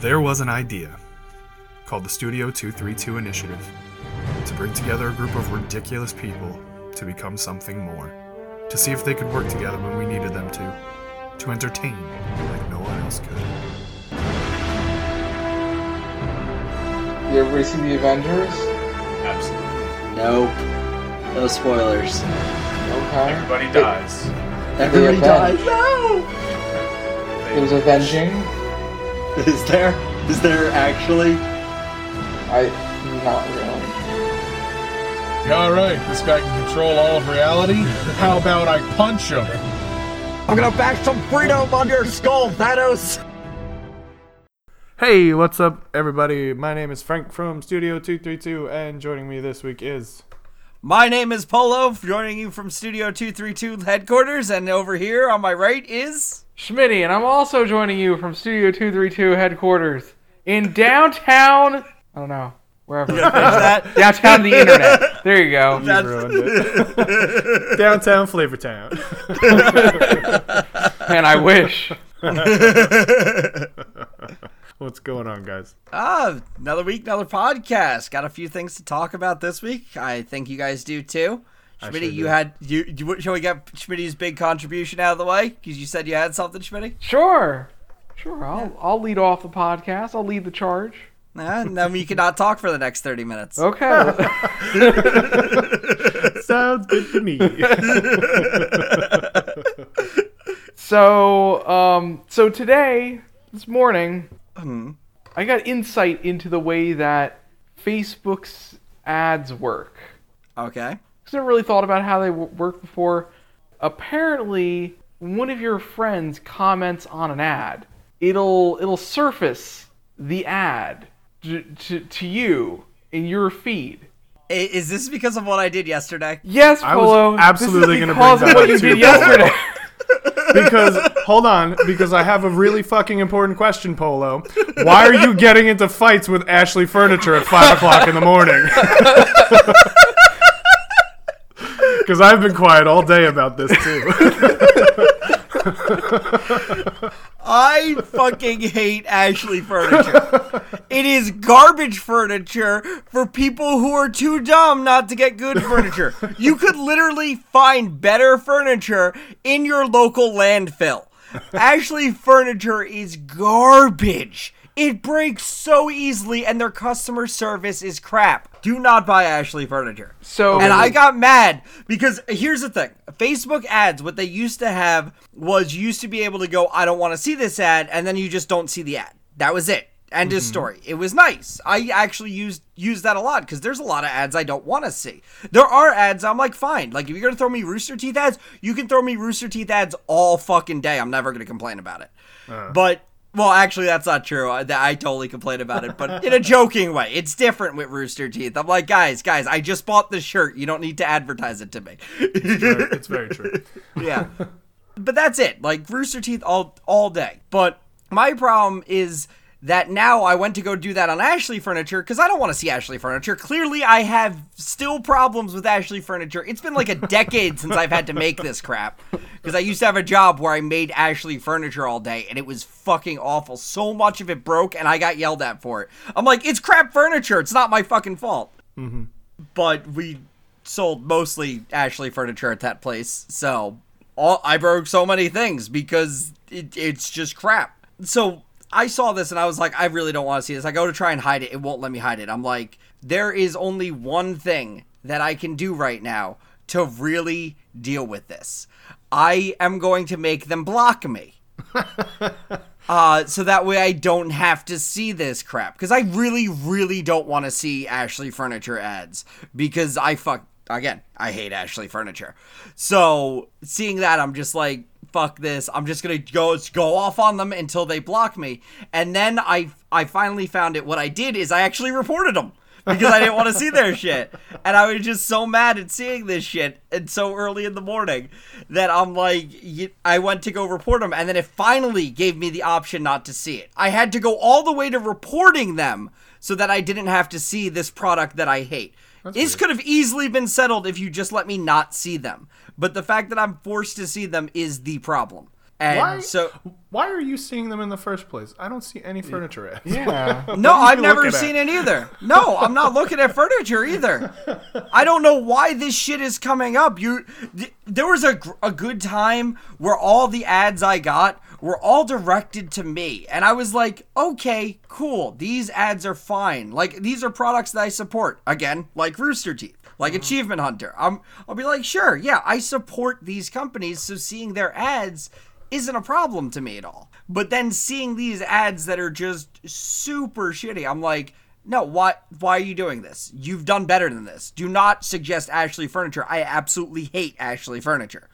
There was an idea called the Studio 232 Initiative to bring together a group of ridiculous people to become something more, to see if they could work together when we needed them to, to entertain like no one else could. You ever see the Avengers? Absolutely. Nope. No spoilers. Okay. Everybody It- dies. Everybody avenge. dies. No! It was avenging. Is there? Is there actually? I not really. All right, this guy can control all of reality. How about I punch him? I'm gonna back some freedom on your skull, Thanos! Hey, what's up, everybody? My name is Frank from Studio 232, and joining me this week is. My name is Polo, joining you from Studio 232 headquarters, and over here on my right is. Schmitty, and I'm also joining you from Studio 232 headquarters in downtown. I don't know, wherever. that. downtown the internet. There you go. You ruined it. Downtown Flavortown. And I wish. What's going on, guys? Ah, another week, another podcast. Got a few things to talk about this week. I think you guys do too. Schmitty, sure you do. had you, you. Shall we get Schmitty's big contribution out of the way? Because you said you had something, Schmitty. Sure. Sure. I'll I'll lead off the podcast. I'll lead the charge. Nah, then we cannot talk for the next thirty minutes. Okay. Sounds good to me. so um so today this morning Mm-hmm. I got insight into the way that Facebook's ads work. Okay. I've never really thought about how they w- work before. Apparently, one of your friends comments on an ad, it'll it'll surface the ad to, to, to you in your feed. Is this because of what I did yesterday? Yes, I was Polo. absolutely gonna is because bring of that what up you too, did yesterday. because, hold on, because I have a really fucking important question, Polo. Why are you getting into fights with Ashley Furniture at 5 o'clock in the morning? Because I've been quiet all day about this, too. I fucking hate Ashley furniture. it is garbage furniture for people who are too dumb not to get good furniture. You could literally find better furniture in your local landfill. Ashley furniture is garbage. It breaks so easily and their customer service is crap. Do not buy Ashley furniture. So And I got mad because here's the thing Facebook ads, what they used to have was you used to be able to go, I don't want to see this ad, and then you just don't see the ad. That was it. End of mhm. story. It was nice. I actually used used that a lot because there's a lot of ads I don't want to see. There are ads I'm like, fine. Like if you're gonna throw me Rooster Teeth ads, you can throw me Rooster Teeth ads all fucking day. I'm never gonna complain about it. Uh. But well, actually, that's not true. I, I totally complain about it, but in a joking way. It's different with Rooster Teeth. I'm like, guys, guys, I just bought this shirt. You don't need to advertise it to me. it's very true. yeah. But that's it. Like Rooster Teeth all all day. But my problem is that now I went to go do that on Ashley Furniture because I don't want to see Ashley Furniture. Clearly, I have still problems with Ashley Furniture. It's been like a decade since I've had to make this crap because I used to have a job where I made Ashley Furniture all day and it was fucking awful. So much of it broke and I got yelled at for it. I'm like, it's crap furniture. It's not my fucking fault. Mm-hmm. But we sold mostly Ashley Furniture at that place, so all I broke so many things because it, it's just crap. So I saw this and I was like, I really don't want to see this. I go to try and hide it, it won't let me hide it. I'm like, there is only one thing that I can do right now to really deal with this. I am going to make them block me. Uh, so that way I don't have to see this crap. Because I really, really don't want to see Ashley Furniture ads. Because I fuck, again, I hate Ashley Furniture. So seeing that, I'm just like, fuck this. I'm just gonna go go off on them until they block me. And then I I finally found it. What I did is I actually reported them because I didn't want to see their shit. And I was just so mad at seeing this shit and so early in the morning that I'm like, I went to go report them, and then it finally gave me the option not to see it. I had to go all the way to reporting them so that I didn't have to see this product that I hate. this could have easily been settled if you just let me not see them. But the fact that I'm forced to see them is the problem. And Why? so Why are you seeing them in the first place? I don't see any furniture ads. Yeah. No, I've never looking at? seen it either. No, I'm not looking at furniture either. I don't know why this shit is coming up. You, th- there was a gr- a good time where all the ads I got were all directed to me, and I was like, okay, cool. These ads are fine. Like these are products that I support. Again, like Rooster Teeth. Like mm-hmm. Achievement Hunter, I'm, I'll be like, sure, yeah, I support these companies, so seeing their ads isn't a problem to me at all. But then seeing these ads that are just super shitty, I'm like, no, why why are you doing this? You've done better than this. Do not suggest Ashley Furniture. I absolutely hate Ashley Furniture.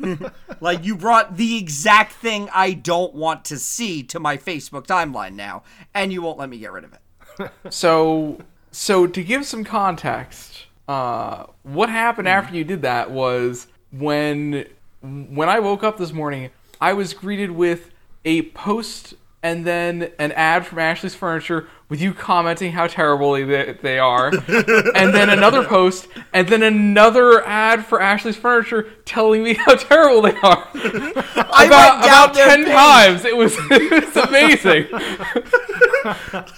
like you brought the exact thing I don't want to see to my Facebook timeline now, and you won't let me get rid of it. So, so to give some context, uh, what happened after you did that was when when I woke up this morning, I was greeted with a post and then an ad from Ashley's Furniture with you commenting how terrible they, they are, and then another post, and then another ad for Ashley's Furniture telling me how terrible they are. I about went down about ten page. times. It was it was amazing.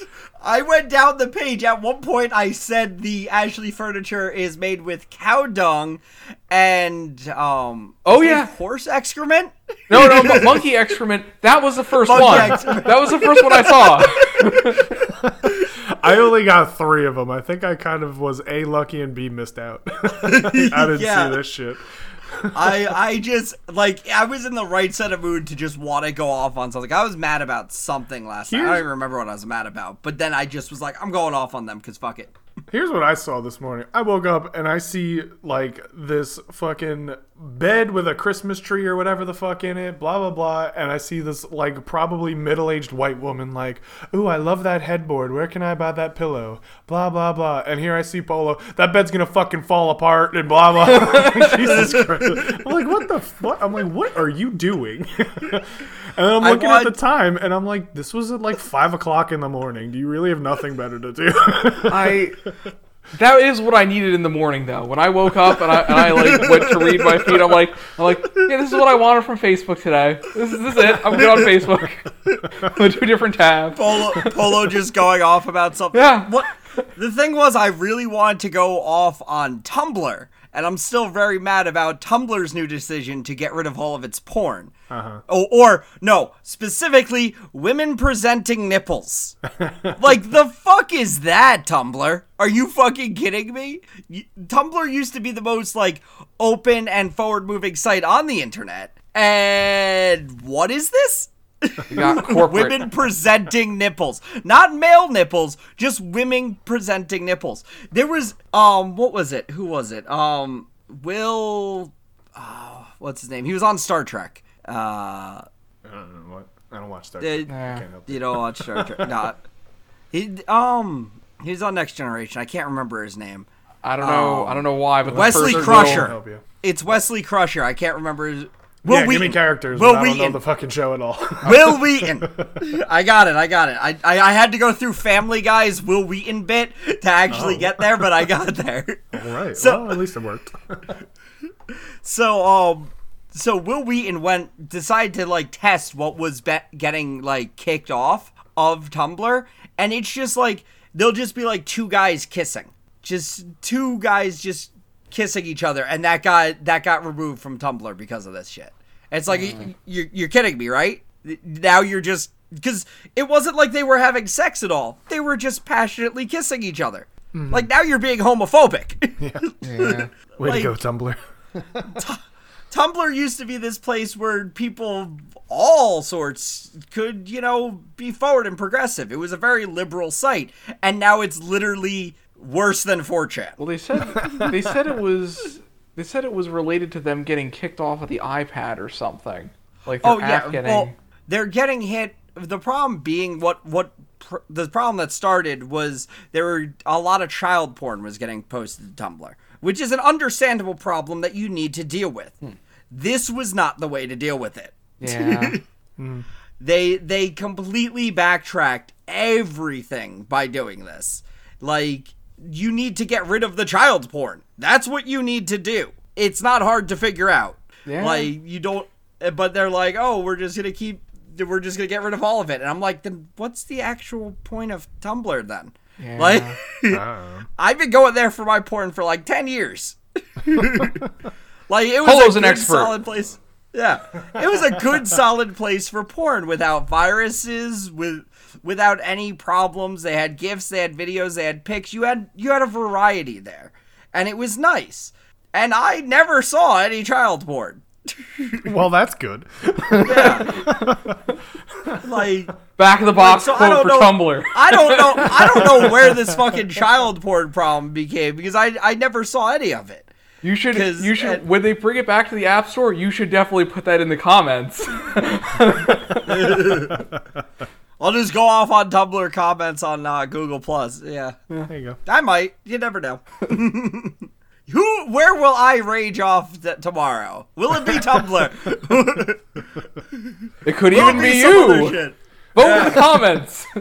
I went down the page. At one point, I said the Ashley furniture is made with cow dung and um. Oh, yeah. horse excrement. No, no, mon- monkey excrement. That was the first Monkey one. excrement. That was the first one I saw. I only got three of them. I think I kind of was a lucky and b missed out. I didn't Yeah. see this shit. I I just like I was in the right set of mood to just want to go off on something. I was mad about something last night. I don't even remember what I was mad about. But then I just was like, I'm going off on them because fuck it. Here's what I saw this morning. I woke up and I see like this fucking bed with a Christmas tree or whatever the fuck in it, blah blah blah, and I see this like probably middle-aged white woman like, "Ooh, I love that headboard. Where can I buy that pillow?" blah blah blah. And here I see Polo, that bed's going to fucking fall apart and blah blah. Jesus Christ. I'm like, "What the fuck?" I'm like, "What are you doing?" and then I'm looking at the time and I'm like, "This was at like 5 o'clock in the morning. Do you really have nothing better to do?" I. That is what I needed in the morning, though. When I woke up and I, and I like went to read my feed, I'm like, I'm like, yeah, this is what I wanted from Facebook today. This is, this is it. I'm going on Facebook. I'm going to a different tab. Polo Polo just going off about something. Yeah. What the thing was, I really wanted to go off on Tumblr, and I'm still very mad about Tumblr's new decision to get rid of all of its porn. Uh-huh. Oh, or no, specifically women presenting nipples. like the fuck is that, Tumblr? Are you fucking kidding me? Y- Tumblr used to be the most like open and forward-moving site on the internet, and what is this? We women presenting nipples not male nipples just women presenting nipples there was um what was it who was it um will oh, what's his name he was on star trek uh I don't know what. I don't watch Star uh, Trek. Yeah. Can't help you don't watch star trek not he um he's on next generation i can't remember his name I don't know. I don't know why, but Wesley first Crusher. help you. it's wesley crusher i can't remember his Will yeah, give me Wheaton. characters. Will but I don't know the fucking show at all. Wil Wheaton. I got it. I got it. I, I I had to go through Family Guy's Wil Wheaton bit to actually get there, but I got there. all right. So- well, at least it worked. So um, so Wil Wheaton went decided to like test what was be- getting like kicked off of Tumblr, and it's just like they'll just be like two guys kissing, just two guys just kissing each other, and that guy that got removed from Tumblr because of this shit. It's like y- mm. you're you're kidding me, right? Now you're just because it wasn't like they were having sex at all; they were just passionately kissing each other. Mm-hmm. Like now you're being homophobic. Yeah, Way Like- to go, Tumblr. Tumblr used to be this place where people of all sorts could, you know, be forward and progressive. It was a very liberal site, and now it's literally worse than 4chan. Well, they said they said it was they said it was related to them getting kicked off of the iPad or something. Like Oh yeah, getting. well, they're getting hit. The problem being what what pr- the problem that started was there were a lot of child porn was getting posted to Tumblr, which is an understandable problem that you need to deal with. This was not the way to deal with it. yeah. they they completely backtracked everything by doing this like you need to get rid of the child porn that's what you need to do it's not hard to figure out Yeah. like you don't uh, but they're like, oh, we're just gonna keep, we're just gonna get rid of all of it, and I'm like, then what's the actual point of Tumblr then? Like, I've been going there for my porn for like ten years. like it was Polo's a an good, expert. solid place. Yeah, it was a good solid place for porn without viruses, with without any problems. They had gifs, they had videos, they had pics. You had you had a variety there, and it was nice. And I never saw any child porn. Well, that's good. Like Back of the box so I quote don't for know- Tumblr. I don't know. I don't know where this fucking child porn problem became because I I never saw any of it. You should 'Cause you should at- when they bring it back to the App Store, you should definitely put that in the comments. I'll just go off on Tumblr comments on uh, Google Plus. Yeah. There you go. I might. You never know. Who? Where will I rage off th- tomorrow? Will it be Tumblr? It could Will even it be some you. shit? Vote in the comments.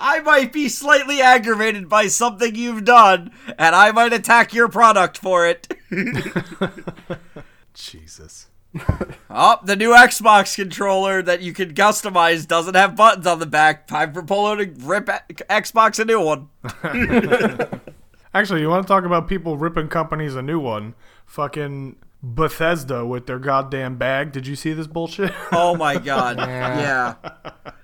I might be slightly aggravated by something you've done, and I might attack your product for it. Jesus. Oh, the new Xbox controller that you can customize doesn't have buttons on the back. Time for Polo to rip a- Xbox a new one. Actually, you want to talk about people ripping companies a new one? Fucking Bethesda with their goddamn bag. Did you see this bullshit? Oh my god. yeah.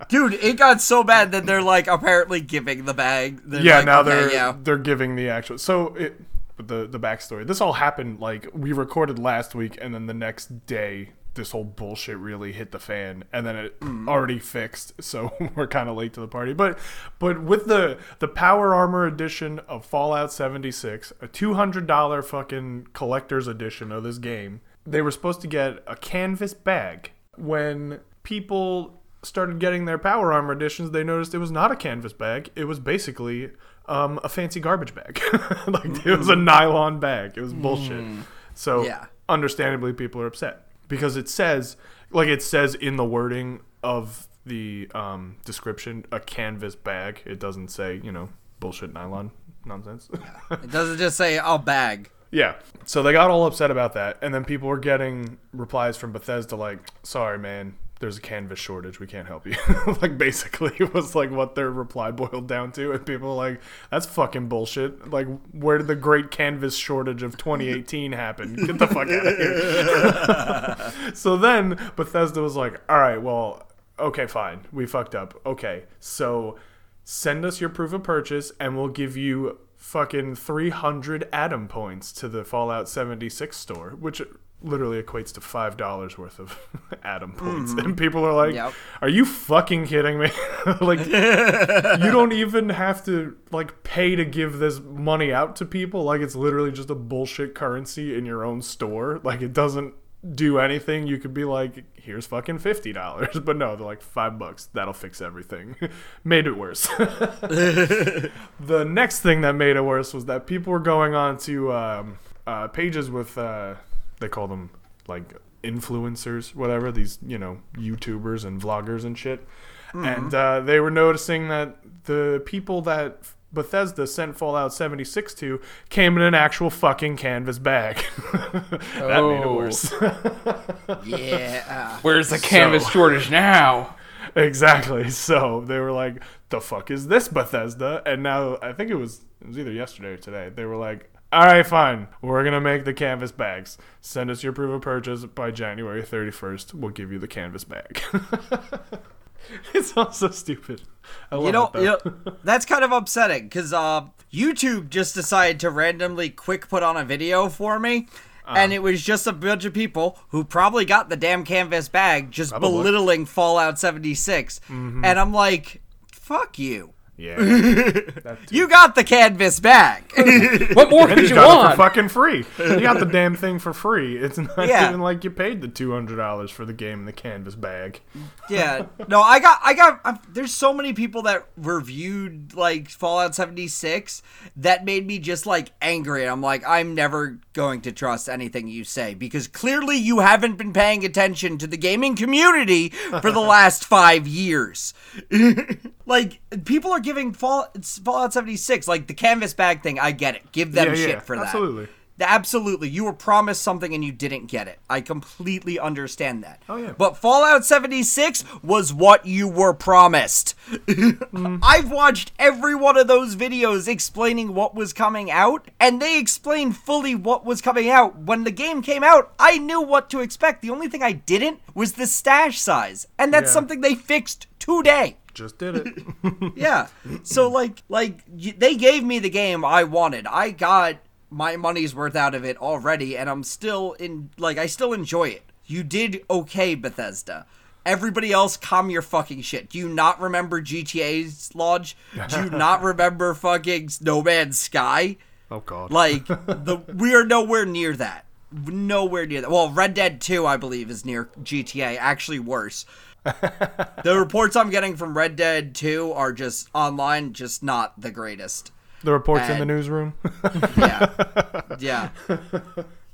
Dude, it got so bad that they're like apparently giving the bag. They're yeah, like, now okay, they're yeah. they're giving the actual. So it the the backstory. This all happened like we recorded last week, and then the next day, this whole bullshit really hit the fan, and then it Mm. already fixed. So we're kind of late to the party. But but with the the Power Armor edition of Fallout 76, a two hundred dollar fucking collector's edition of this game, they were supposed to get a canvas bag. When people started getting their Power Armor editions, they noticed it was not a canvas bag. It was basically um, a fancy garbage bag. like it was a nylon bag. It was bullshit. So Yeah. understandably, people are upset because it says, like it says in the wording of the um, description, a canvas bag. It doesn't say, you know, bullshit nylon nonsense. It doesn't just say oh bag. Yeah. So they got all upset about that, and then people were getting replies from Bethesda like, "Sorry, man, there's a canvas shortage. We can't help you." like basically, was like what their reply boiled down to, and people like, "That's fucking bullshit. Like, where did the great canvas shortage of 2018 happen? Get the fuck out of here." so then Bethesda was like, "All right, well, okay, fine. We fucked up. Okay, so." send us your proof of purchase and we'll give you fucking 300 atom points to the fallout 76 store which literally equates to five dollars worth of atom points. And people are like Yep. are you fucking kidding me? Like you don't even have to like pay to give this money out to people. Like it's literally just a bullshit currency in your own store. Like it doesn't do anything. You could be like here's fucking $50 but no they're like five bucks. That'll fix everything. Made it worse. The next thing that made it worse was that people were going on to um, uh, pages with uh, they call them like influencers whatever these you know youtubers and vloggers and shit and uh, they were noticing that the people that Bethesda sent Fallout 76 to came in an actual fucking canvas bag. that made it Oh. worse. Yeah. Where's the canvas So- shortage now? exactly. So they were like, "The fuck is this Bethesda?" And now I think it was it was either yesterday or today. They were like, "All right, fine. We're gonna make the canvas bags. Send us your proof of purchase by January 31st. We'll give you the canvas bag." it's all so stupid. I love You know, it, you know, that's kind of upsetting because uh, YouTube just decided to randomly quick put on a video for me. Uh-huh. and it was just a bunch of people who probably got the damn canvas bag just Probably. Mm-hmm. belittling Fallout 76. And I'm like, fuck you. Yeah. You got the canvas bag. What more And could you you got it for want? fucking free. You got the damn thing for free. It's not Yeah. even like you paid the two hundred dollars for the game in the canvas bag. yeah. No, I got, I got, i there's so many people that reviewed like Fallout 76 that made me just like angry. I'm like, I'm never going to trust anything you say because clearly you haven't been paying attention to the gaming community for the last five years. like, people are giving Fall, Fallout 76, like the canvas bag thing, I get it. Give them yeah, shit yeah, for that. absolutely. Absolutely. You were promised something and you didn't get it. I completely understand that. Oh, yeah. But Fallout 76 was what you were promised. Mm. I've watched every one of those videos explaining what was coming out, and they explained fully what was coming out. When the game came out, I knew what to expect. The only thing I didn't was the stash size, and that's Yeah. something they fixed today. Just did it. Yeah. So like like they gave me the game I wanted. I got my money's worth out of it already and I'm still in like I still enjoy it. You did okay Bethesda. Everybody else calm your fucking shit. Do you not remember GTA's launch? Do you not remember fucking No Man's Sky? oh god. Like the we are nowhere near that. Nowhere near that. Well, Red Dead 2 I believe is near GTA, actually worse. The reports I'm getting from Red Dead 2 are just online just not the greatest. the reports in the newsroom. Yeah. Yeah.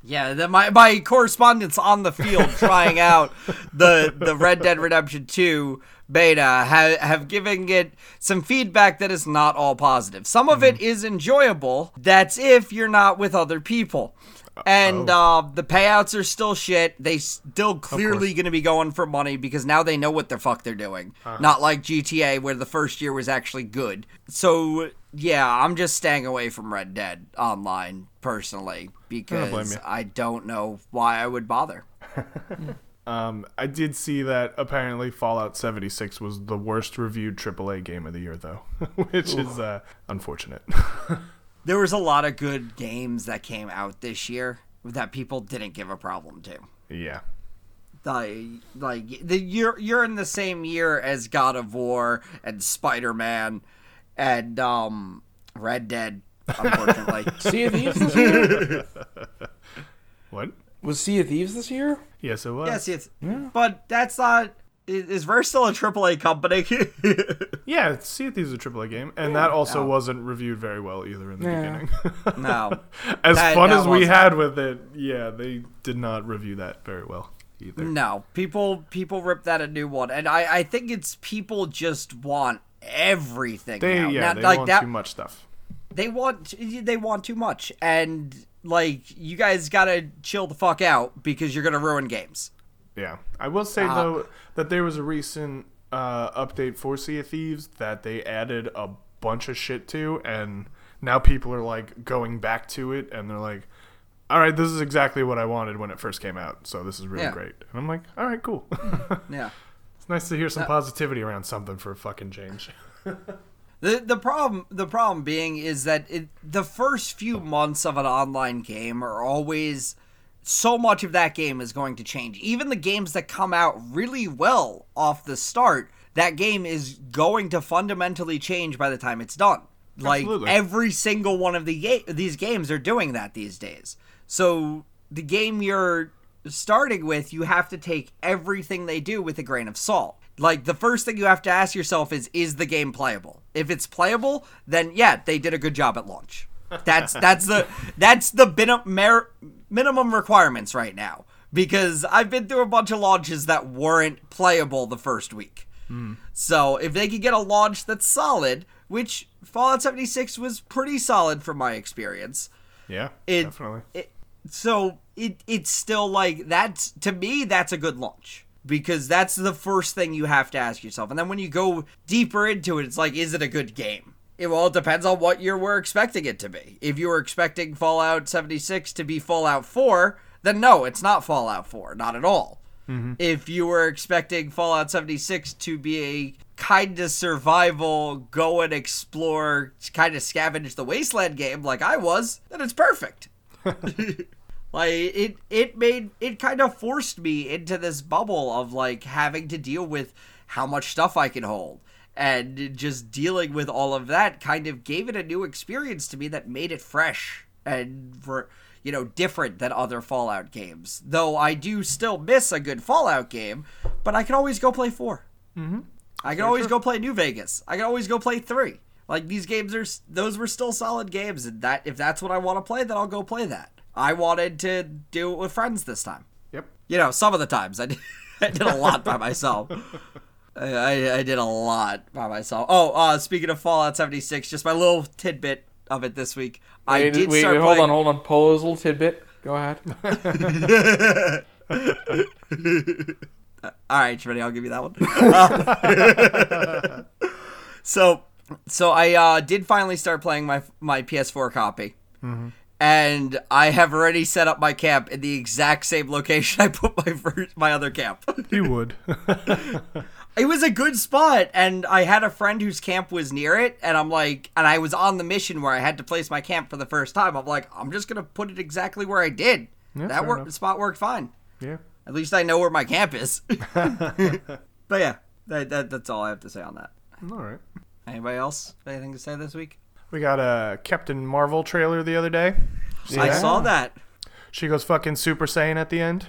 Yeah, the, my my correspondents on the field trying out the the Red Dead Redemption 2 beta have have given it some feedback that is not all positive. Some of it mm-hmm. is enjoyable. That's if you're not with other people. And uh, the payouts are still shit. They still clearly going to be going for money because now they know what the fuck they're doing. Not like GTA where the first year was actually good. So yeah, I'm just staying away from Red Dead Online personally blame because you. I don't know why I would bother. Um, I did see that apparently Fallout 76 was the worst reviewed AAA game of the year, though, which is uh, unfortunate. There was a lot of good games that came out this year that people didn't give a problem to. yeah. like like the you're you're in the same year as God of War and Spider Man and um Red Dead. Unfortunately, Sea of Thieves this year? What? Was Sea of Thieves this year? Yes, it was. yes, it's but that's not. Is, is Verse still a AAA company? Yeah, Sea of Thieves is a AAA game, and that also wasn't reviewed very well either in the Yeah. beginning. no. as That- fun that as we wasn't- had with it, yeah, they did not review that very well either. No, people people rip that a new one, and I I think it's people just want everything. They now. yeah, Now, they like want that, too much stuff. they want they want too much, and like you guys gotta chill the fuck out because you're gonna ruin games. Yeah, I will say Ah. though that there was a recent uh, update for Sea of Thieves that they added a bunch of shit to, and now people are like going back to it, and they're like, "All right, this is exactly what I wanted when it first came out, so this is really Yeah. great." And I'm like, "All right, cool." Yeah. it's nice to hear some positivity around something for a fucking change. The the problem the problem being is that it, the first few months of an online game are always so much of that game is going to change. Even the games that come out really well off the start, that game is going to fundamentally change by the time it's done. Like Absolutely. every single one of the ga- these games are doing that these days. So the game you're starting with, you have to take everything they do with a grain of salt. Like the first thing you have to ask yourself is is the game playable? If it's playable, then yeah, they did a good job at launch. That's that's the that's the bin- mer- minimum requirements right now because I've been through a bunch of launches that weren't playable the first week. Hmm. So if they could get a launch that's solid, which Fallout 76 was pretty solid from my experience, yeah, it, definitely. It, so it it's still like that's to me that's a good launch because that's the first thing you have to ask yourself. And then when you go deeper into it, it's like, is it a good game? It well, it depends on what you were expecting it to be. If you were expecting Fallout 76 to be Fallout 4, then no, it's not Fallout 4, not at all. Mm-hmm. If you were expecting Fallout 76 to be a kind of survival, go and explore, kind of scavenge the wasteland game like I was, then it's perfect. like it it made it kind of forced me into this bubble of like having to deal with how much stuff I can hold and just dealing with all of that kind of gave it a new experience to me that made it fresh and for you know different than other Fallout games. Though I do still miss a good Fallout game, but I can always go play 4. Mm-hmm. I can always go play New Vegas. I can always go play 3. Like these games are those were still solid games and that if that's what I want to play then I'll go play that. I wanted to do it with friends this time. Yep. You know, some of the times I did, I did a lot by myself. I, I, I did a lot by myself. Oh, uh, speaking of Fallout 76, just my little tidbit of it this week. I did wait, start wait, hold playing- on, hold on. Polo's little tidbit. Go ahead. All right, ready? I'll give you that one. so, so I uh, did finally start playing my my PS4 copy, and I have already set up my camp in the exact same location I put my first, my other camp. You would. it was a good spot, and I had a friend whose camp was near it, and I'm like, and I was on the mission where I had to place my camp for the first time. I'm like, I'm just gonna put it exactly where I did. that fair worked. The spot worked fine. yeah. At least I know where my camp is. but yeah, that, that that's all I have to say on that. All right. Anybody else? Anything to say this week? We got a Captain Marvel trailer the other day. I saw that. She goes fucking Super Saiyan at the end.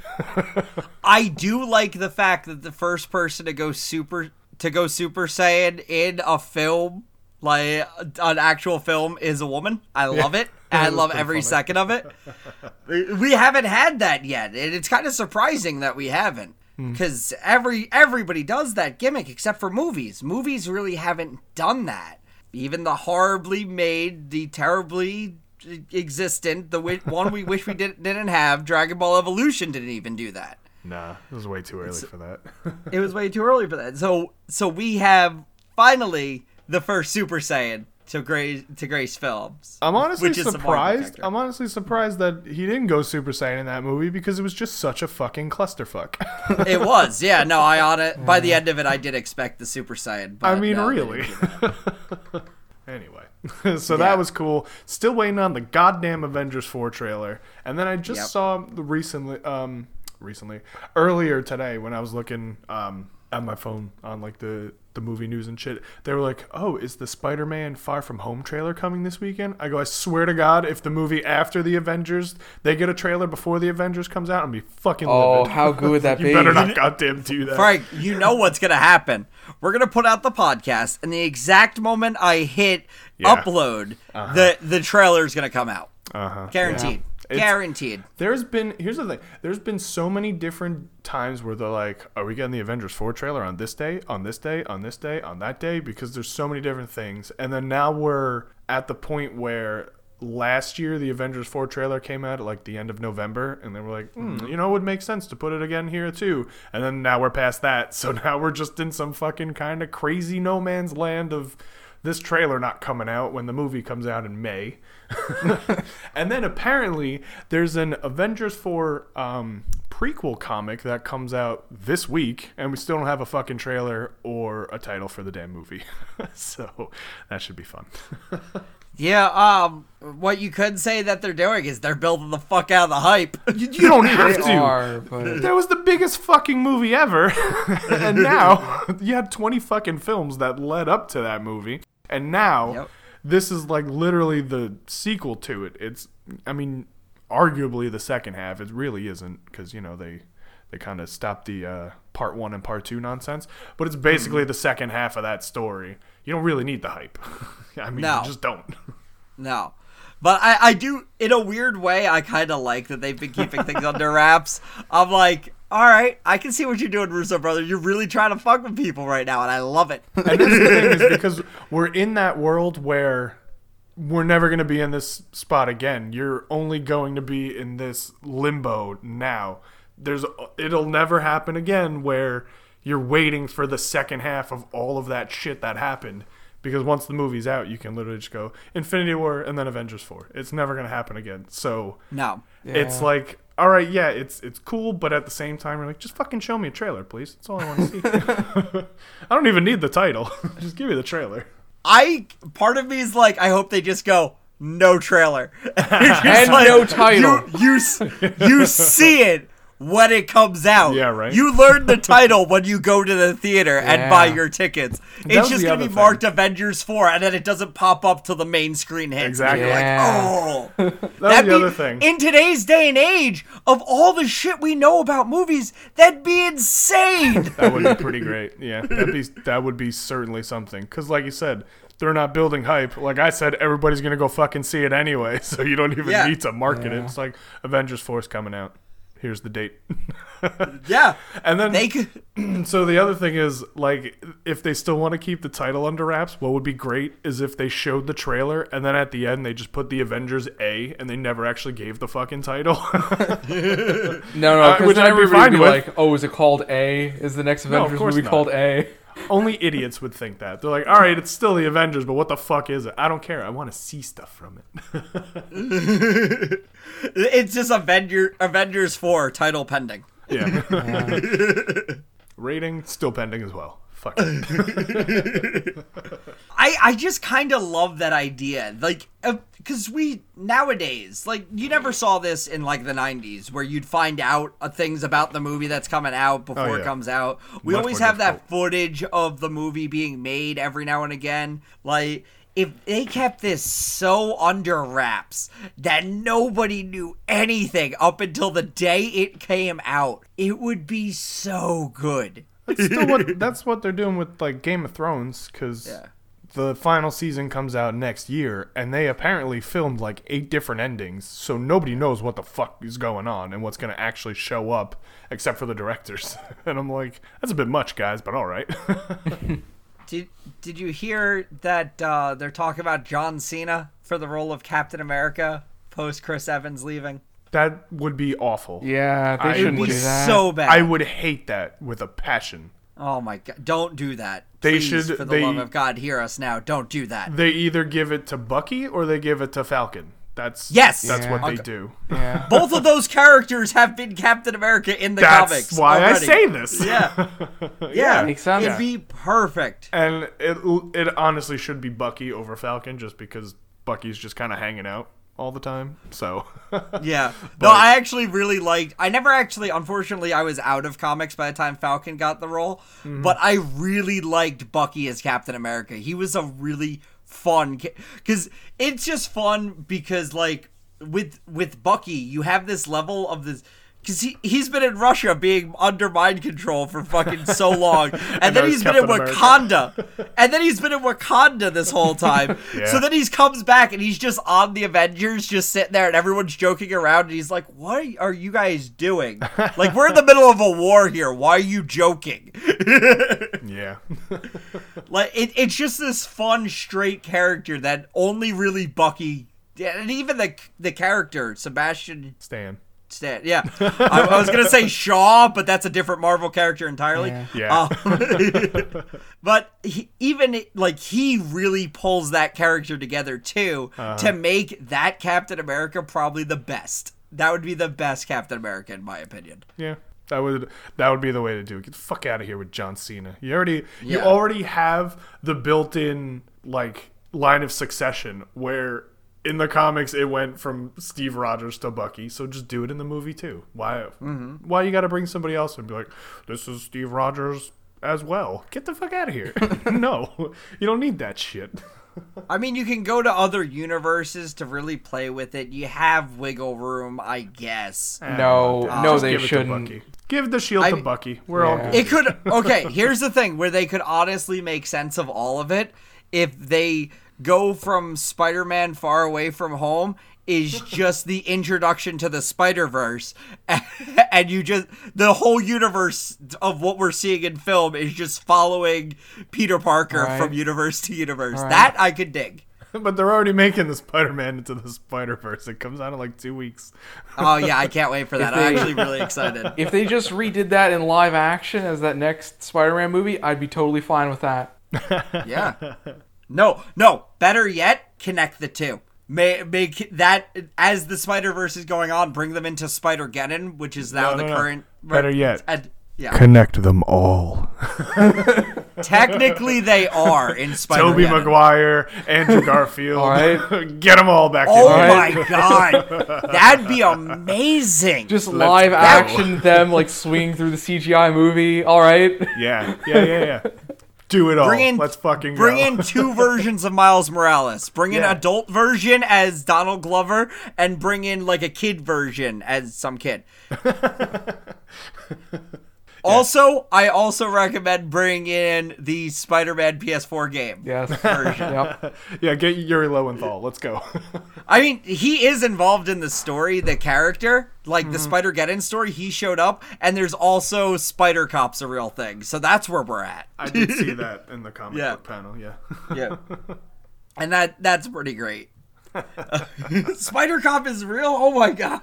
I do like the fact that the first person to go super to go Super Saiyan in a film, like an actual film, is a woman. I love it. I love every funny. second of it. We haven't had that yet, and it's kind of surprising that we haven't. Hmm. Because every everybody does that gimmick except for movies. Movies really haven't done that. Even the horribly made, the terribly existent, the one we wish we did, didn't have, Dragon Ball Evolution didn't even do that. nah, it was way too early for that. It was way too early for that. So so we have finally the first Super Saiyan to grace to grace films. I'm honestly Which is surprised. I'm honestly surprised that he didn't go Super Saiyan in that movie because it was just such a fucking clusterfuck. it was, yeah. No, I on it. By the end of it, I did expect the Super Saiyan. But I mean, no, really. didn't do that. anyway, so Yeah. that was cool. Still waiting on the goddamn Avengers 4 trailer. And then I just Yep. saw the recently um recently earlier today when I was looking um at my phone on like the the movie news and shit. They were like, "Oh, is the Spider-Man Far From Home trailer coming this weekend?" I go, "I swear to God, if the movie after the Avengers, they get a trailer before the Avengers comes out, I'm be fucking Oh, livid." how good would that you be? You better not goddamn do that. Frank, you know what's gonna happen. We're gonna put out the podcast, and the exact moment I hit Yeah. upload, the the trailer's gonna come out. Uh-huh. Guaranteed. It's- Guaranteed. There's been here's the thing. There's been so many different times where they're like, "Are we getting the Avengers 4 trailer on this day, on this day, on this day, on that day?" Because there's so many different things. And then now we're at the point where last year the Avengers 4 trailer came out at like the end of November, and they were like, hmm, "You know, it would make sense to put it again here too." And then now we're past that, so now we're just in some fucking kind of crazy no man's land of this trailer not coming out when the movie comes out in May. and then apparently there's an Avengers 4 um, prequel comic that comes out this week, and we still don't have a fucking trailer or a title for the damn movie. so that should be fun. Yeah, um, what you could say that they're doing is they're building the fuck out of the hype. you, you don't have to. are, but That was the biggest fucking movie ever. and now you had 20 fucking films that led up to that movie. And now Yep. this is like literally the sequel to it. It's, I mean, arguably the second half. It really isn't because, you know, they. They kind of stopped the uh, part one and part two nonsense, but it's basically the second half of that story. You don't really need the hype. I mean, No. you just don't. No. But I, I do, in a weird way, I kind of like that they've been keeping things under wraps. I'm like, all right, I can see what you're doing, Russo brother. You're really trying to fuck with people right now, and I love it. And that's the thing is because we're in that world where we're never going to be in this spot again. You're only going to be in this limbo now. There's it'll never happen again where you're waiting for the second half of all of that shit that happened because once the movie's out, you can literally just go Infinity War and then Avengers 4. It's never going to happen again. So No. it's like all right, yeah, it's it's cool, but at the same time, you're like, just fucking show me a trailer, please. That's all I want to see. I don't even need the title. just give me the trailer. I, part of me is like, I hope they just go, no trailer. and And no title. You, you, you see it when it comes out. Yeah, right. You learn the title when you go to the theater and buy your tickets. was It's just going to be thing. marked Avengers 4, and then it doesn't pop up till the main screen hits. Exactly. And you're Yeah. like, oh. That That'd the be- other thing. In today's day and age, of all the shit we know about movies, that'd be insane. that would be pretty great. Yeah, that'd be that would be certainly something. Because, like you said, they're not building hype. Like I said, everybody's gonna go fucking see it anyway, so you don't even Yeah. need to market it. It's like Avengers Force coming out. Here's the date. Yeah, and then they could. so the other thing is like if they still want to keep the title under wraps, what would be great is if they showed the trailer and then at the end they just put the Avengers A and they never actually gave the fucking title. No, no, Uh, which I'd be fine be with. like, "Oh, is it called A? Is the next Avengers course movie not. called A?" Only idiots would think that. They're like, "All right, it's still the Avengers, but what the fuck is it? I don't care. I want to see stuff from it." It's just Avenger Avengers four title pending. yeah. Rating still pending as well. Fuck. I I just kind of love that idea, like, because we nowadays, like, you never saw this in like the '90s, where you'd find out uh, things about the movie that's coming out before Oh, it comes out. We Much always have that footage of the movie being made every now and again, like. If they kept this so under wraps that nobody knew anything up until the day it came out, it would be so good. That's still what that's what they're doing with like Game of Thrones because Yeah. the final season comes out next year, and they apparently filmed like eight different endings, so nobody knows what the fuck is going on and what's gonna actually show up, except for the directors. and I'm like, that's a bit much, guys, but all right. Did Did you hear that uh, they're talking about John Cena for the role of Captain America post Chris Evans leaving? That would be awful. Yeah, they I shouldn't would do be that. So bad. I would hate that with a passion. Oh my god! Don't do that. They Please, should- for the they- love of God, hear us now. Don't do that. They either give it to Bucky or they give it to Falcon. That's Yes! That's what they do. Yeah. Both of those characters have been Captain America in the That's comics. why already. I say this. Yeah, yeah, Makes sense. It'd be perfect. And it it honestly should be Bucky over Falcon just because Bucky's just kind of hanging out all the time. So Yeah. No, I actually really liked. I never actually, unfortunately, I was out of comics by the time Falcon got the role, Mm-hmm. but I really liked Bucky as Captain America. He was a really fun because it's just fun because like with with Bucky, you have this level of this. Because he, he's been in Russia being under mind control for fucking so long. And, then he's he's been in Wakanda. and then he's been in Wakanda this whole time. Yeah. So then he comes back and he's just on the Avengers, just sitting there, and everyone's joking around. And he's like, "What are you guys doing? like, we're in the middle of a war here. Why are you joking?" yeah, like, it, it's just this fun, straight character that only really Bucky, and even the the character Sebastian Stan. Stan. Yeah, I, I was gonna say Shaw, but that's a different Marvel character entirely. Yeah. Yeah. Um, but he, even like he really pulls that character together too Uh-huh. to make that Captain America probably the best. That would be the best Captain America in my opinion. Yeah. That would that would be the way to do it. Get the fuck out of here with John Cena. You already you already have the built-in like line of succession where in the comics it went from Steve Rogers to Bucky. So just do it in the movie too. Why Mm-hmm. why you got to bring somebody else and be like this is Steve Rogers as well. Get the fuck out of here. no. You don't need that shit. I mean, you can go to other universes to really play with it. You have wiggle room, I guess. No, Ah, no, they give to shouldn't. Give the shield I- to Bucky. We're all good. It could okay. Here's the thing: where they could honestly make sense of all of it if they go from Spider-Man Far Away from Home is just the introduction to the Spider Verse, and you just the whole universe of what we're seeing in film is just following Peter Parker Right. from universe to universe. Right. That I could dig. But they're already making the Spider-Man into the Spider-Verse. It comes out in like two weeks. Oh yeah, I can't wait for that. I'm actually really excited. If they just redid that in live action as that next Spider-Man movie, I'd be totally fine with that. Yeah. No, no. Better yet, connect the two. May, make that as the Spider Verse is going on, bring them into Spider Geddon, which is now No, the no, no. current. Better yet. and- yeah, Connect them all. technically they are in Spider. Tobey Maguire, Andrew Garfield. All right. Get them all back Oh in. my god, that'd be amazing. Just live go. action them like swinging through the CGI movie. All right. Yeah, yeah, yeah, yeah. Do it all. Bring in, Let's fucking bring go. in two versions of Miles Morales. Bring in Yeah. adult version as Donald Glover, and bring in like a kid version as some kid. Also, I also recommend bringing in the Spider-Man PS4 game. Yes. Version. yep. yeah, get Yuri Lowenthal. Let's go. I mean, he is involved in the story, the character, like Mm-hmm. the Spider Geddon story. He showed up, and there's also Spider Cop's a real thing. So that's where we're at. I did see that in the comic Yeah. book panel. Yeah. Yeah, and that that's pretty great. Spider Cop is real. Oh my god.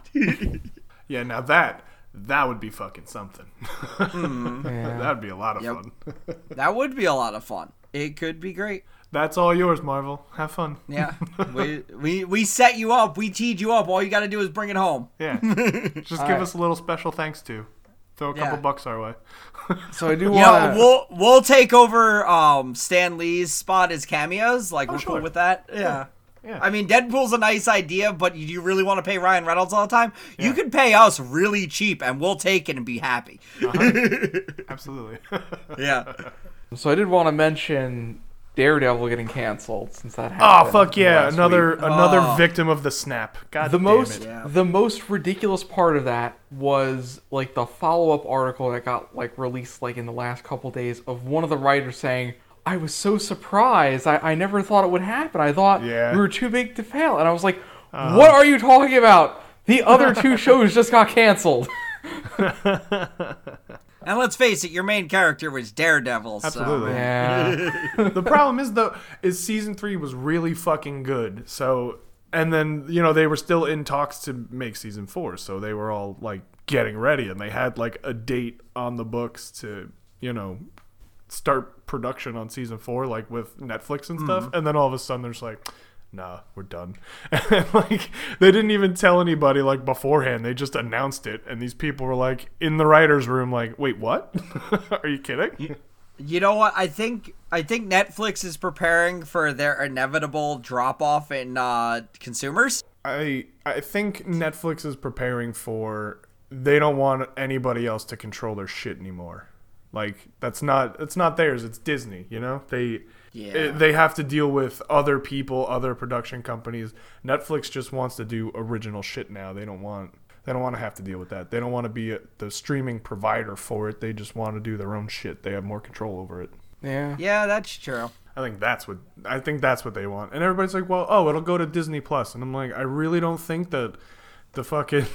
yeah. Now that that would be fucking something. That'd be a lot of Yep. fun. that would be a lot of fun. It could be great. That's all yours, Marvel. Have fun. Yeah, we, we we set you up. We teed you up. All you got to do is bring it home. Yeah. Just give us a little special thanks to. Throw a couple Yeah. bucks our way. So I do Yeah, want to. we'll we'll take over um Stan Lee's spot as cameos. Like we're sure. cool with that. Yeah. Yeah. I mean, Deadpool's a nice idea, but you, you really want to pay Ryan Reynolds all the time? You can pay us really cheap, and we'll take it and be happy. Uh-huh. Absolutely. Yeah. So I did want to mention Daredevil getting canceled since that happened. oh fuck yeah! Another week. another Oh. victim of the snap. God the damn most it. Yeah. the most ridiculous part of that was like the follow-up article that got like released like in the last couple days of one of the writers saying i was so surprised i, I never thought it would happen i thought Yeah. we were too big to fail and i was like uh-huh. what are you talking about the other two shows just got canceled And let's face it, your main character was Daredevil. Absolutely. So. yeah the problem is though is season three was really fucking good. So and then you know they were still in talks to make season four, so they were all like getting ready, and they had like a date on the books to you know start production on season four, like with Netflix and stuff. And then all of a sudden, there's like. Nah, we're done. And like they didn't even tell anybody like beforehand. They just announced it, and these people were like in the writers' room, like, "Wait, what? Are you kidding?" You know what? I think I think Netflix is preparing for their inevitable drop off in uh, consumers. I I think Netflix is preparing for they don't want anybody else to control their shit anymore. Like that's not it's not theirs. It's Disney. You know they Yeah. it- they have to deal with other people, other production companies. Netflix just wants to do original shit now. They don't want they don't want to have to deal with that. They don't want to be a, the streaming provider for it. They just want to do their own shit. They have more control over it. yeah Yeah, that's true. I think that's what I think that's what they want. And everybody's like, "Well, oh, it'll go to Disney Plus." And I'm like, "I really don't think that the fucking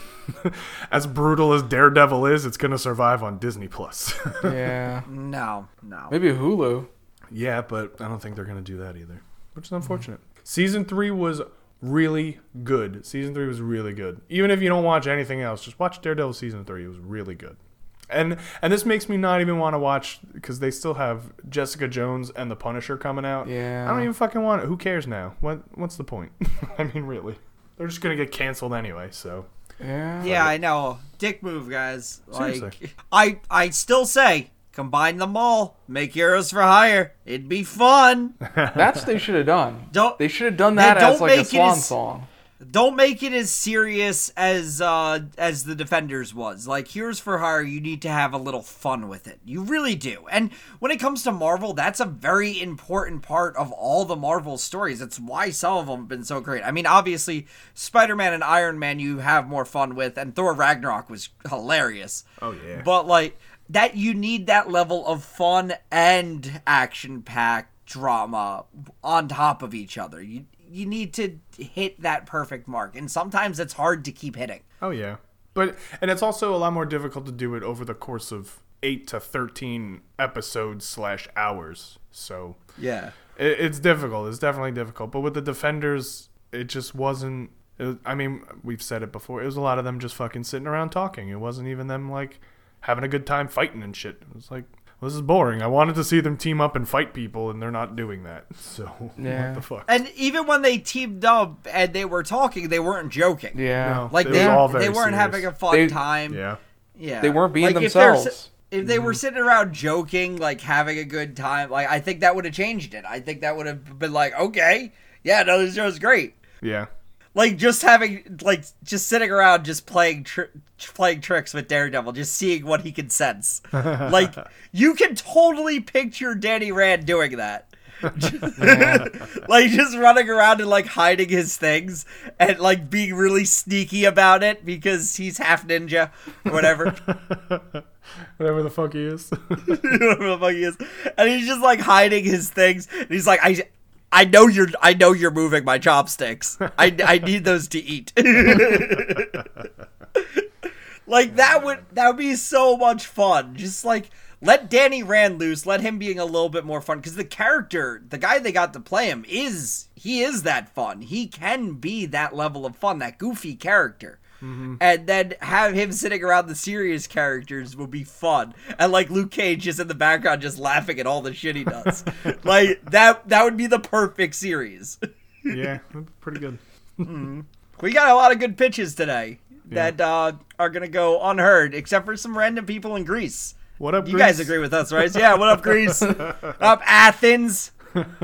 as brutal as Daredevil is, it's going to survive on Disney Plus." yeah No, no. maybe hulu yeah, but I don't think they're going to do that either, which is hmm. unfortunate. Season 3 was really good. Season 3 was really good. Even if you don't watch anything else, just watch Daredevil season 3. It was really good. And and this makes me not even want to watch because they still have Jessica Jones and the Punisher coming out. Yeah. I don't even fucking want it. Who cares now? What what's the point? I mean, really, they're just gonna get canceled anyway. So yeah Yeah, I know. Dick move, guys. Like Seriously. I I still say combine them all, make Heroes for Hire. It'd be fun. that's what they should have done Don't- they should have done that as like a swan as- song Don't make it as serious as uh as the Defenders was. Like Heroes for Hire, you need to have a little fun with it. You really do. And when it comes to Marvel, that's a very important part of all the Marvel stories. It's why some of them have been so great. I mean, obviously, Spider-Man and Iron Man you have more fun with, and Thor Ragnarok was hilarious. Oh, yeah. But like that you need that level of fun and action-packed drama on top of each other. You you need to hit that perfect mark, and sometimes it's hard to keep hitting. Oh yeah, but and it's also a lot more difficult to do it over the course of eight to thirteen episodes slash hours. So Yeah. it, it's difficult. It's definitely difficult. But with the defenders, it just wasn't. It, I mean, we've said it before. It was a lot of them just fucking sitting around talking. It wasn't even them like having a good time fighting and shit. It was like. Well, This is boring. I wanted to see them team up and fight people, and they're not doing that. So Yeah. what the fuck? And even when they teamed up and they were talking, they weren't joking. yeah No. Like they, was all very they weren't serious. having a fun They- time. yeah, Yeah. They weren't being Like, if they're si- themselves. If they were mm-hmm. sitting around joking, like having a good time, like I think that would have changed it. I think that would have been like, okay, yeah, no, this show's great. yeah. Like just having, like just sitting around, just playing, tr- playing tricks with Daredevil, just seeing what he can sense. like you can totally picture Danny Rand doing that. like just running around and like hiding his things and like being really sneaky about it because he's half ninja or whatever. Whatever the fuck he is. whatever the fuck he is. And he's just like hiding his things. And he's like, I I know you're I know you're moving my chopsticks. I, I need those to eat. like that would that would be so much fun. Just like let Danny Rand loose, let him being a little bit more fun because the character, the guy they got to play him is he is that fun. He can be that level of fun, that goofy character. And then have him sitting around the serious characters would be fun. And like Luke Cage just in the background just laughing at all the shit he does. like that that would be the perfect series. yeah, pretty good. We got a lot of good pitches today that uh, are gonna go unheard, except for some random people in Greece. What up, You guys agree with us, right? Yeah. What up, Greece? up Athens?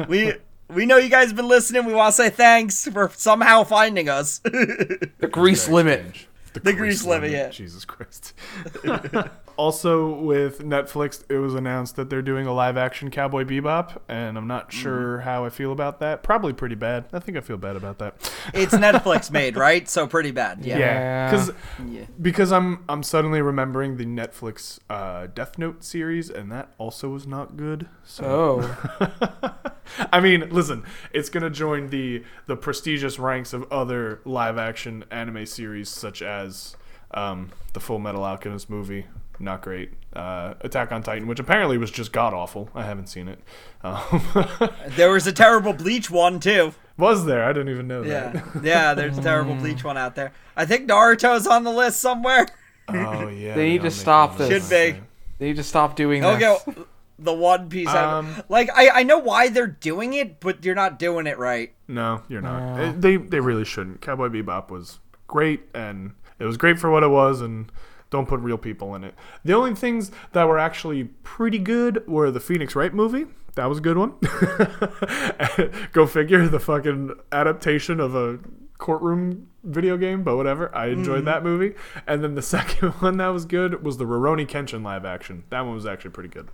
We we know you guys have been listening. We want to say thanks for somehow finding us. The grease limit. The grease limit, yeah. Jesus Christ. also, with Netflix, it was announced that they're doing a live action Cowboy Bebop, and I'm not Mm-hmm. sure how I feel about that. Probably pretty bad. I think I feel bad about that. it's Netflix made, right? So pretty bad. Yeah. Yeah, because Yeah. because I'm I'm suddenly remembering the Netflix uh, Death Note series, and that also was not good. So Oh. I mean, listen, it's gonna join the the prestigious ranks of other live action anime series such as um, the Full Metal Alchemist movie, not great. Uh, Attack on Titan, which apparently was just god awful. I haven't seen it. Um, There was a terrible Bleach one too. was there? I didn't even know Yeah. that. Yeah. There's a terrible Bleach one out there. I think Naruto's on the list somewhere. Oh yeah. They need to stop making this. Should be. They need to stop doing Okay. this. Okay, the One Piece. Um, like I, I know why they're doing it, but you're not doing it right. No, you're not. No. Uh, They they really shouldn't. Cowboy Bebop was great, and it was great for what it was, and don't put real people in it. The only things that were actually pretty good were the Phoenix Wright movie. That was a good one. Go figure, the fucking adaptation of a courtroom video game, but whatever. I enjoyed mm. that movie. And then the second one that was good was the Rurouni Kenshin live action. That one was actually pretty good.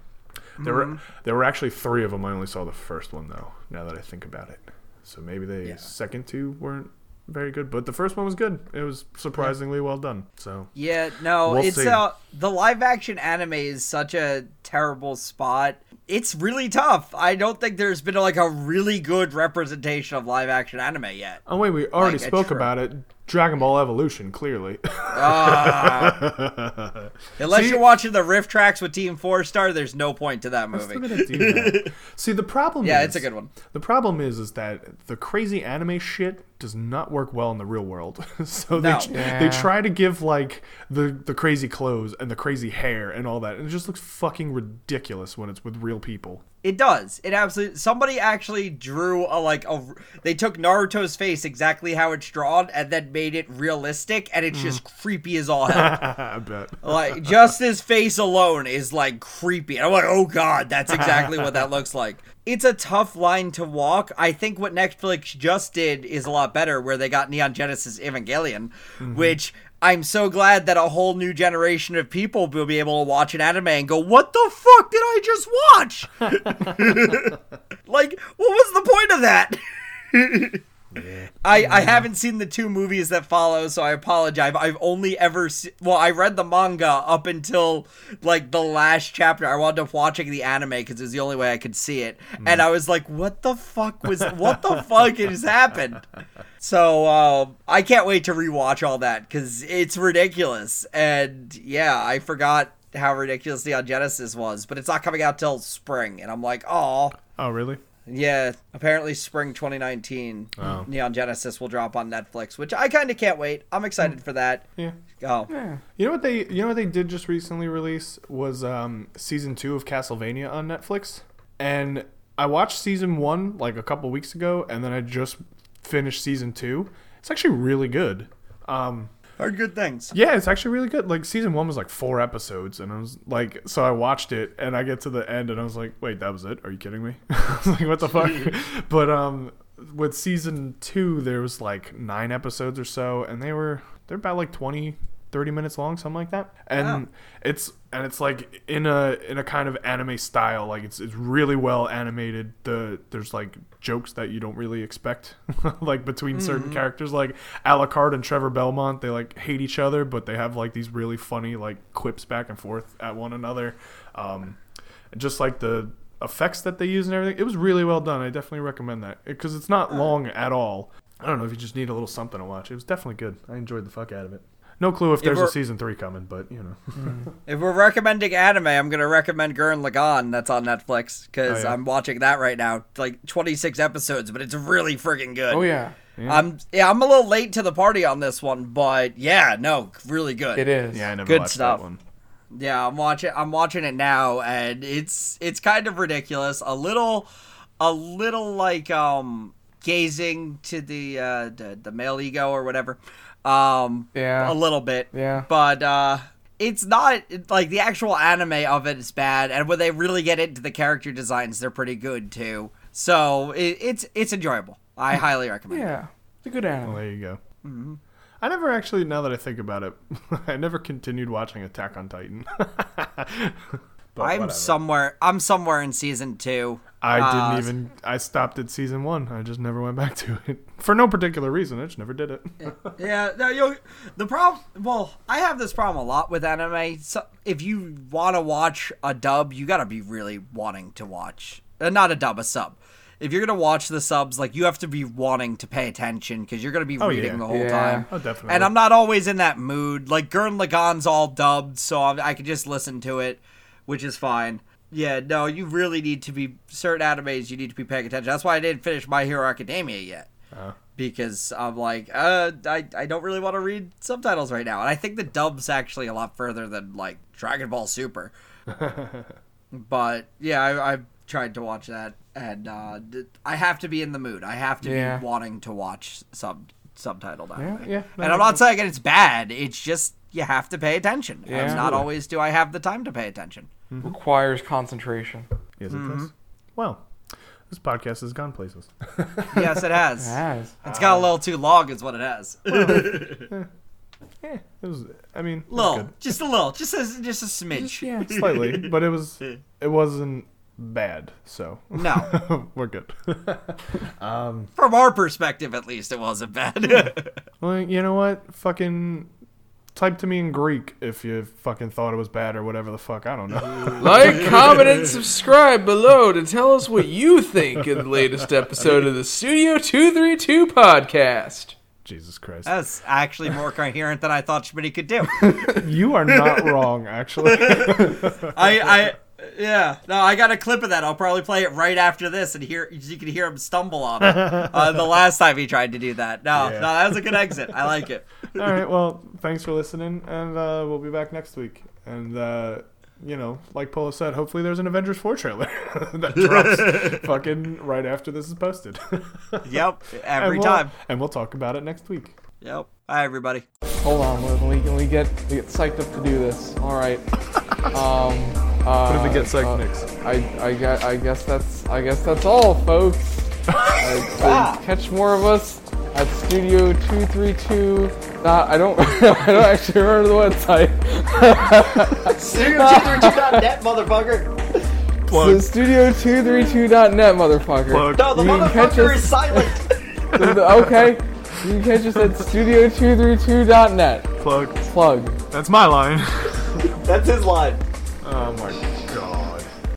There were mm. there were actually three of them. I only saw the first one though. Now that I think about it, so maybe the Yeah. second two weren't very good, but the first one was good. It was surprisingly well done. So Yeah, no, We'll it's uh the live action anime is such a terrible spot. It's really tough. I don't think there's been like a really good representation of live action anime yet. oh wait, we already Like spoke about it. Dragon Ball Evolution, clearly. Ah. Unless See- you're watching the riff tracks with Team Four Star, there's no point to that Still movie. gonna do that. See, the problem Yeah, is, it's a good one. The problem is, is that the crazy anime shit does not work well in the real world. so they No. they Yeah. try to give like the the crazy clothes and the crazy hair and all that, and it just looks fucking ridiculous when it's with real people. It does. It absolutely. Somebody actually drew a like a. They took Naruto's face exactly how it's drawn and then made it realistic, and it's just hmm. creepy as all hell. I bet. like just his face alone is like creepy. And I'm like, oh god, that's exactly what that looks like. It's a tough line to walk. I think what Netflix just did is a lot better, where they got Neon Genesis Evangelion, mm-hmm. which I'm so glad that a whole new generation of people will be able to watch an anime and go, what the fuck did I just watch? like, what was the point of that? I, I haven't seen the two movies that follow, so I apologize. I've only ever se- well, I read the manga up until like the last chapter. I wound up watching the anime because it was the only way I could see it, and I was like, "What the fuck was? What the fuck has happened?" So um, I can't wait to rewatch all that because it's ridiculous. And yeah, I forgot how ridiculous Neon Genesis was, but it's not coming out till spring, and I'm like, "Oh." Oh really? Yeah, apparently spring 2019, Neon Genesis will drop on Netflix, which I kind of can't wait. I'm excited for that. Yeah. Oh, You know what they you know what they did just recently release was um, season two of Castlevania on Netflix, and I watched season one like a couple weeks ago, and then I just finished season two. It's actually really good. Um, are good things. yeah, it's actually really good. Like season one was like four episodes, and I was like, so I watched it, and I get to the end, and I was like, wait, that was it? Are you kidding me? I was like, what the fuck? but um, with season two, there was like nine episodes or so, and they were they're about like 20, 30 minutes long, something like that. And it's and it's like in a in a kind of anime style. Like it's it's really well animated. The there's like jokes that you don't really expect, like between certain characters, like Alucard and Trevor Belmont. They like hate each other, but they have like these really funny like quips back and forth at one another. Um, just like the effects that they use and everything, it was really well done. I definitely recommend that because it's not long at all. I don't know if you just need a little something to watch. It was definitely good. I enjoyed the fuck out of it. No clue if there's a season three coming, but you know. If we're recommending anime, I'm gonna recommend Gurren Lagann. That's on Netflix because Oh, yeah. I'm watching that right now. Like 26 episodes, but it's really freaking good. Oh yeah, I'm yeah, I'm a little late to the party on this one, but yeah, no, really good. it is. yeah, I never Good watched stuff. that one. Yeah, I'm watching. I'm watching it now, and it's it's kind of ridiculous. A little, a little like um gazing to the uh the, the male ego or whatever. Um, Yeah. a little bit. Yeah. but uh. It's not like the actual anime of it is bad, and when they really get into the character designs, they're pretty good too. So it, it's it's enjoyable. I highly recommend. it. Yeah, it's a good anime. Well, there you go. I never actually, now that I think about it, I never continued watching Attack on Titan. But I'm whatever. somewhere. I'm somewhere in season two. I Uh, didn't even. I stopped at season one. I just never went back to it for no particular reason. I just never did it. Yeah, no, you the problem. Well, I have this problem a lot with anime. So if you want to watch a dub, you got to be really wanting to watch, uh, not a dub, a sub. If you're gonna watch the subs, like you have to be wanting to pay attention because you're gonna be Oh, reading yeah. the whole Yeah. time. Oh, definitely. And I'm not always in that mood. Like Gurren Lagann's all dubbed, so I'm, I can just listen to it, which is fine. Yeah, no, you really need to be certain animes. You need to be paying attention. That's why I didn't finish My Hero Academia yet because I'm like, uh, I, I don't really want to read subtitles right now. And I think the dub's actually a lot further than like Dragon Ball Super. but yeah, I, I've tried to watch that, and uh, I have to be in the mood. I have to Yeah. be wanting to watch sub subtitled Yeah, anime. yeah. And I'm not saying it's bad. It's just you have to pay attention. Yeah. and not always do I have the time to pay attention. Mm-hmm. Requires concentration. Is it mm-hmm. this? Well, this podcast has gone places. yes, it has. It has. It's got a little too long, is what it has. Eh, it was. I mean, it little, good. just a little, just a just a smidge. Yeah. slightly, but it was. It wasn't bad. So No, we're good. Um, from our perspective, at least, it wasn't bad. well, you know what? Fucking type to me in Greek if you fucking thought it was bad or whatever the fuck. I don't know. Like, comment, and subscribe below to tell us what you think in the latest episode of the Studio 232 podcast. Jesus Christ. That's actually more coherent than I thought Schmitty could do. You are not wrong, actually. I, I, yeah, no, I got a clip of that. I'll probably play it right after this, and hear you can hear him stumble on it. Uh, the last time he tried to do that. No, Yeah. no, that was a good exit. I like it. All right. Well, thanks for listening, and uh, we'll be back next week. And uh, you know, like Polo said, hopefully there's an Avengers 4 trailer that drops fucking right after this is posted. Yep, And every we'll- time. And we'll talk about it next week. Yep. Hi, everybody. Hold on, we, when we get we get psyched up to do this. All right. Um. Uh, What if we get psyched, uh, Nix? I I guess I guess that's I guess that's all, folks. Uh, so catch more of us at Studio Two Three Two. Not I don't I don't actually remember the website. Studio232.net, motherfucker. Plug. So Studio232.net, motherfucker. Plug. No, the You motherfucker us- is silent. okay. You can catch us at Studio232.net. Plug. Plug. That's my line. That's his line. Oh my